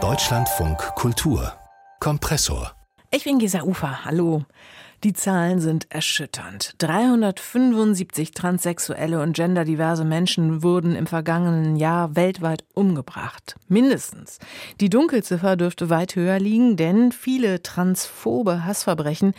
Deutschlandfunk Kultur Kompressor ich bin Gesa Ufer. Hallo. Die Zahlen sind erschütternd. 375 transsexuelle und genderdiverse Menschen wurden im vergangenen Jahr weltweit umgebracht. Mindestens. Die Dunkelziffer dürfte weit höher liegen, denn viele transphobe Hassverbrechen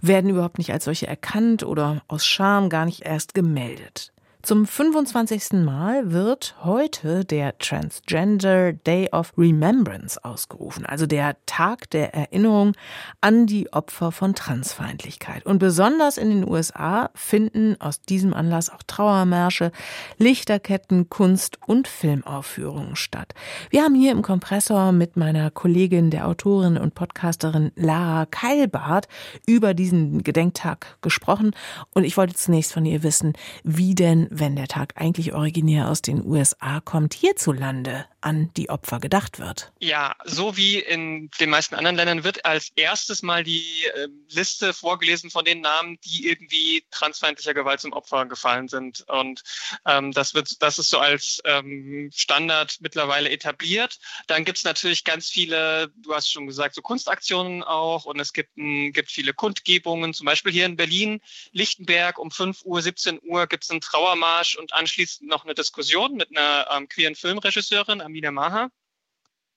werden überhaupt nicht als solche erkannt oder aus Scham gar nicht erst gemeldet. Zum 25. Mal wird heute der Transgender Day of Remembrance ausgerufen, also der Tag der Erinnerung an die Opfer von Transfeindlichkeit. Und besonders in den USA finden aus diesem Anlass auch Trauermärsche, Lichterketten, Kunst- und Filmaufführungen statt. Wir haben hier im Kompressor mit meiner Kollegin, der Autorin und Podcasterin Lara Keilbart über diesen Gedenktag gesprochen und ich wollte zunächst von ihr wissen, wie denn wenn der Tag eigentlich originär aus den USA kommt, hierzulande an die Opfer gedacht wird. Ja, so wie in den meisten anderen Ländern wird als erstes mal die äh, Liste vorgelesen von den Namen, die irgendwie transfeindlicher Gewalt zum Opfer gefallen sind. Und ähm, das wird, das ist so als ähm, Standard mittlerweile etabliert. Dann gibt es natürlich ganz viele, du hast schon gesagt, so Kunstaktionen auch und es gibt, ein, gibt viele Kundgebungen, zum Beispiel hier in Berlin, Lichtenberg um 5 Uhr, 17 Uhr gibt es einen Trauermarsch und anschließend noch eine Diskussion mit einer ähm, queeren Filmregisseurin, Amina Maha.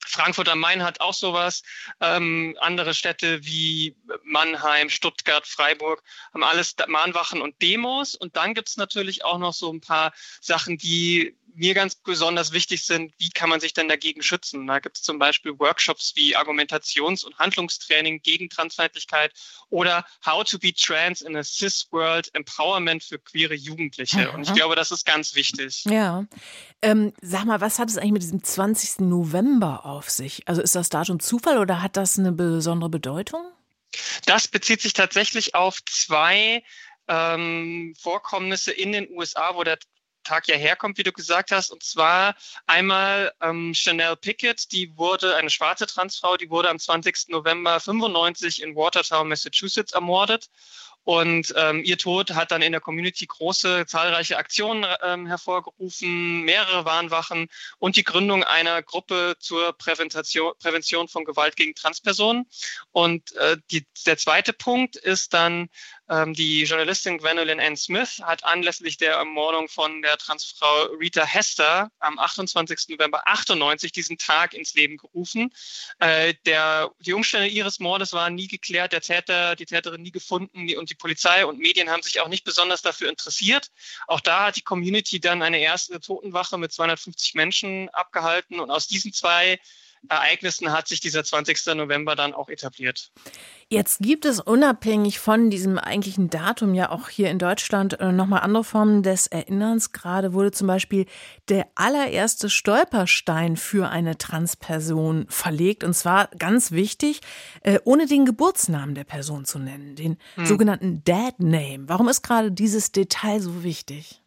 Frankfurt am Main hat auch sowas. Ähm, andere Städte wie Mannheim, Stuttgart, Freiburg haben alles Mahnwachen und Demos. Und dann gibt es natürlich auch noch so ein paar Sachen, die mir ganz besonders wichtig sind, wie kann man sich denn dagegen schützen? Da gibt es zum Beispiel Workshops wie Argumentations- und Handlungstraining gegen Transfeindlichkeit oder How to be Trans in a Cis World Empowerment für queere Jugendliche. Und ich glaube, das ist ganz wichtig. Ja. Ähm, sag mal, was hat es eigentlich mit diesem 20. November auf sich? Also ist das Datum Zufall oder hat das eine besondere Bedeutung? Das bezieht sich tatsächlich auf zwei ähm, Vorkommnisse in den USA, wo der Tag ja herkommt, wie du gesagt hast. Und zwar einmal ähm, Chanel Pickett, die wurde, eine schwarze Transfrau, die wurde am 20. November 95 in Watertown, Massachusetts ermordet. Und ähm, ihr Tod hat dann in der Community große, zahlreiche Aktionen ähm, hervorgerufen, mehrere Warnwachen und die Gründung einer Gruppe zur Prävention, Prävention von Gewalt gegen Transpersonen. Und äh, die, der zweite Punkt ist dann ähm, die Journalistin Gwendolyn Ann Smith hat anlässlich der Ermordung von der Transfrau Rita Hester am 28. November 98 diesen Tag ins Leben gerufen. Äh, der, die Umstände ihres Mordes waren nie geklärt, der Täter, die Täterin nie gefunden und die Polizei und Medien haben sich auch nicht besonders dafür interessiert. Auch da hat die Community dann eine erste Totenwache mit 250 Menschen abgehalten und aus diesen zwei Ereignissen hat sich dieser 20. November dann auch etabliert. Jetzt gibt es unabhängig von diesem eigentlichen Datum ja auch hier in Deutschland äh, nochmal andere Formen des Erinnerns. Gerade wurde zum Beispiel der allererste Stolperstein für eine Transperson verlegt. Und zwar ganz wichtig, äh, ohne den Geburtsnamen der Person zu nennen, den hm. sogenannten Dad Name. Warum ist gerade dieses Detail so wichtig?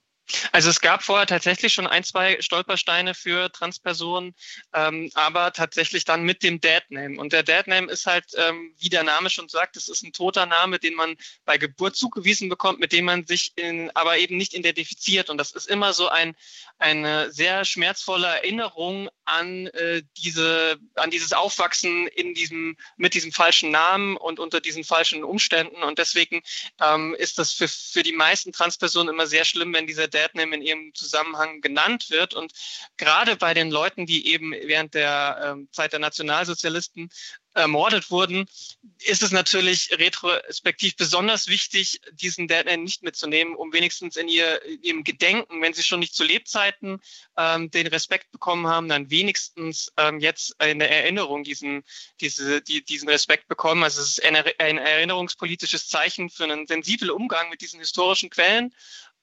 Also es gab vorher tatsächlich schon ein, zwei Stolpersteine für Transpersonen, ähm, aber tatsächlich dann mit dem Dad-Name. Und der Dad-Name ist halt, ähm, wie der Name schon sagt, das ist ein toter Name, den man bei Geburt zugewiesen bekommt, mit dem man sich in, aber eben nicht identifiziert. Und das ist immer so ein, eine sehr schmerzvolle Erinnerung an äh, diese, an dieses Aufwachsen in diesem, mit diesem falschen Namen und unter diesen falschen Umständen. Und deswegen ähm, ist das für, für die meisten Transpersonen immer sehr schlimm, wenn dieser Deadname in ihrem Zusammenhang genannt wird. Und gerade bei den Leuten, die eben während der ähm, Zeit der Nationalsozialisten ermordet wurden, ist es natürlich retrospektiv besonders wichtig, diesen Deadline nicht mitzunehmen, um wenigstens in, ihr, ihrem Gedenken, wenn sie schon nicht zu Lebzeiten ähm, den Respekt bekommen haben, dann wenigstens ähm, jetzt in der Erinnerung diesen, diese, die, diesen Respekt bekommen. Also es ist ein, ein erinnerungspolitisches Zeichen für einen sensiblen Umgang mit diesen historischen Quellen.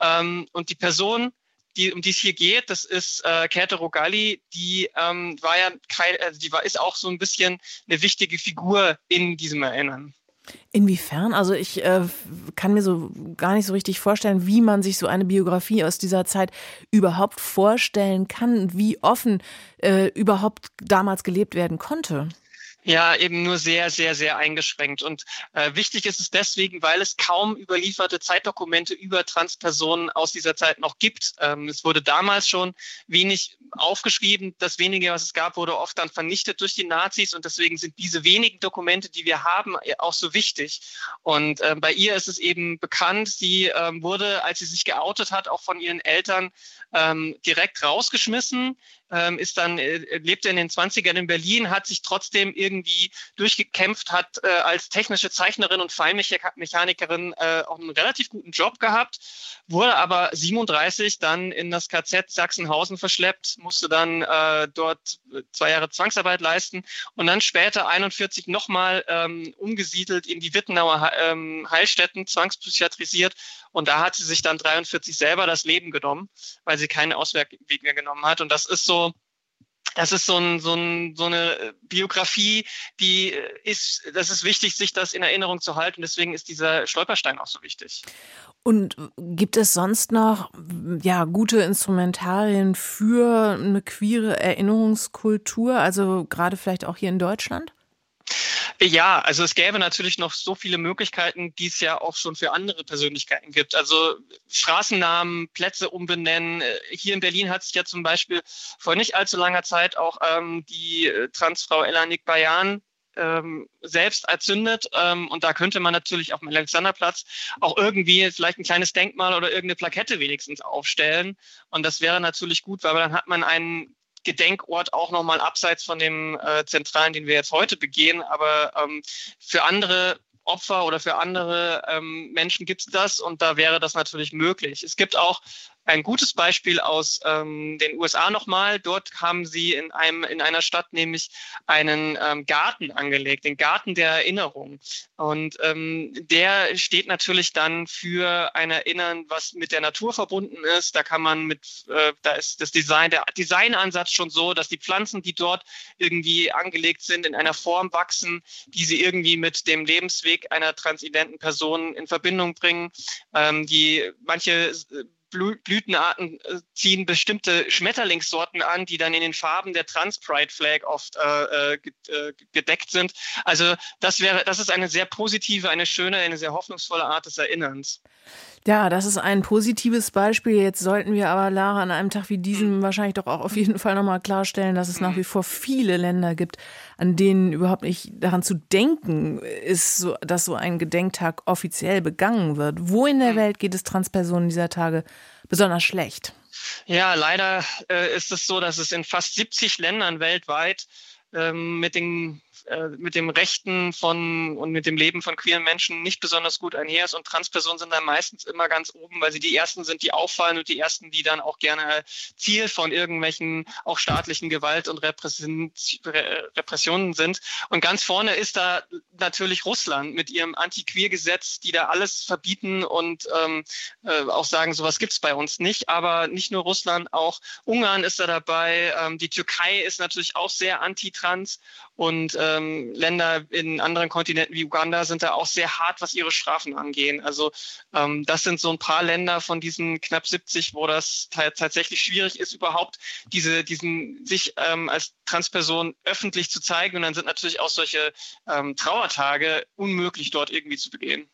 Ähm, und die Person, die, um die es hier geht, das ist äh, Käthe Rogalli, die ähm, war ja kein, also die war, ist auch so ein bisschen eine wichtige Figur in diesem Erinnern. Inwiefern? Also ich äh, kann mir so gar nicht so richtig vorstellen, wie man sich so eine Biografie aus dieser Zeit überhaupt vorstellen kann, wie offen äh, überhaupt damals gelebt werden konnte. Ja, eben nur sehr, sehr, sehr eingeschränkt. Und äh, wichtig ist es deswegen, weil es kaum überlieferte Zeitdokumente über Transpersonen aus dieser Zeit noch gibt. Ähm, es wurde damals schon wenig aufgeschrieben. Das wenige, was es gab, wurde oft dann vernichtet durch die Nazis. Und deswegen sind diese wenigen Dokumente, die wir haben, auch so wichtig. Und äh, bei ihr ist es eben bekannt, sie ähm, wurde, als sie sich geoutet hat, auch von ihren Eltern ähm, direkt rausgeschmissen ähm, ist dann, äh, lebte in den 20ern in Berlin, hat sich trotzdem irgendwie durchgekämpft, hat äh, als technische Zeichnerin und Feinmechanikerin äh, auch einen relativ guten Job gehabt, wurde aber 37 dann in das KZ Sachsenhausen verschleppt, musste dann äh, dort zwei Jahre Zwangsarbeit leisten und dann später 41 nochmal ähm, umgesiedelt in die Wittenauer ähm, Heilstätten, zwangspsychiatrisiert und da hat sie sich dann 43 selber das Leben genommen, weil sie keinen Ausweg mehr genommen hat und das ist so das ist so, ein, so, ein, so eine Biografie, die ist, das ist wichtig, sich das in Erinnerung zu halten. Deswegen ist dieser Stolperstein auch so wichtig. Und gibt es sonst noch ja, gute Instrumentarien für eine queere Erinnerungskultur, also gerade vielleicht auch hier in Deutschland? Ja, also es gäbe natürlich noch so viele Möglichkeiten, die es ja auch schon für andere Persönlichkeiten gibt. Also Straßennamen, Plätze umbenennen. Hier in Berlin hat sich ja zum Beispiel vor nicht allzu langer Zeit auch ähm, die äh, Transfrau Elanik Bayan ähm, selbst erzündet. Ähm, und da könnte man natürlich auf dem Alexanderplatz auch irgendwie vielleicht ein kleines Denkmal oder irgendeine Plakette wenigstens aufstellen. Und das wäre natürlich gut, weil dann hat man einen Gedenkort auch nochmal abseits von dem äh, Zentralen, den wir jetzt heute begehen. Aber ähm, für andere Opfer oder für andere ähm, Menschen gibt es das und da wäre das natürlich möglich. Es gibt auch ein gutes Beispiel aus ähm, den USA nochmal. Dort haben sie in einem in einer Stadt nämlich einen ähm, Garten angelegt, den Garten der Erinnerung. Und ähm, der steht natürlich dann für ein Erinnern, was mit der Natur verbunden ist. Da kann man mit, äh, da ist das Design, der Designansatz schon so, dass die Pflanzen, die dort irgendwie angelegt sind, in einer Form wachsen, die sie irgendwie mit dem Lebensweg einer transidenten Person in Verbindung bringen. Ähm, die manche Blütenarten äh, ziehen bestimmte Schmetterlingssorten an, die dann in den Farben der Trans Pride Flag oft äh, äh, äh, gedeckt sind. Also das wäre, das ist eine sehr positive, eine schöne, eine sehr hoffnungsvolle Art des Erinnerns. Ja, das ist ein positives Beispiel. Jetzt sollten wir aber, Lara, an einem Tag wie diesem mhm. wahrscheinlich doch auch auf jeden Fall nochmal klarstellen, dass es nach hm. wie vor viele Länder gibt, an denen überhaupt nicht daran zu denken ist, so, dass so ein Gedenktag offiziell begangen wird. Wo in der hm. Welt geht es Transpersonen dieser Tage besonders schlecht? Ja, leider äh, ist es so, dass es in fast 70 Ländern weltweit mit den äh, mit dem Rechten von und mit dem Leben von queeren Menschen nicht besonders gut einher ist. Und Transpersonen sind dann meistens immer ganz oben, weil sie die ersten sind, die auffallen und die ersten, die dann auch gerne Ziel von irgendwelchen auch staatlichen Gewalt und Repressionen sind. Und ganz vorne ist da natürlich Russland mit ihrem Anti-Queer-Gesetz, die da alles verbieten und ähm, äh, auch sagen, sowas gibt's bei uns nicht. Aber nicht nur Russland, auch Ungarn ist da dabei. Ähm, die Türkei ist natürlich auch sehr anti-trans und ähm, Länder in anderen Kontinenten wie Uganda sind da auch sehr hart, was ihre Strafen angehen. Also ähm, das sind so ein paar Länder von diesen knapp 70, wo das tatsächlich schwierig ist, überhaupt diese, diesen sich ähm, als Transperson öffentlich zu zeigen. Und dann sind natürlich auch solche ähm, Trauertage unmöglich dort irgendwie zu begehen.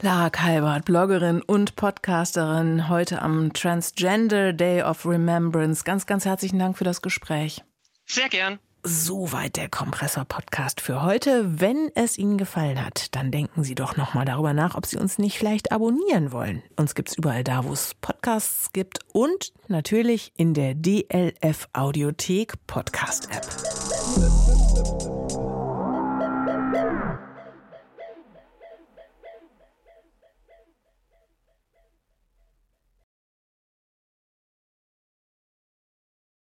Lara Kalbert, Bloggerin und Podcasterin, heute am Transgender Day of Remembrance. Ganz, ganz herzlichen Dank für das Gespräch. Sehr gern. Soweit der Kompressor-Podcast für heute. Wenn es Ihnen gefallen hat, dann denken Sie doch nochmal darüber nach, ob Sie uns nicht vielleicht abonnieren wollen. Uns gibt es überall da, wo es Podcasts gibt und natürlich in der DLF Audiothek Podcast App.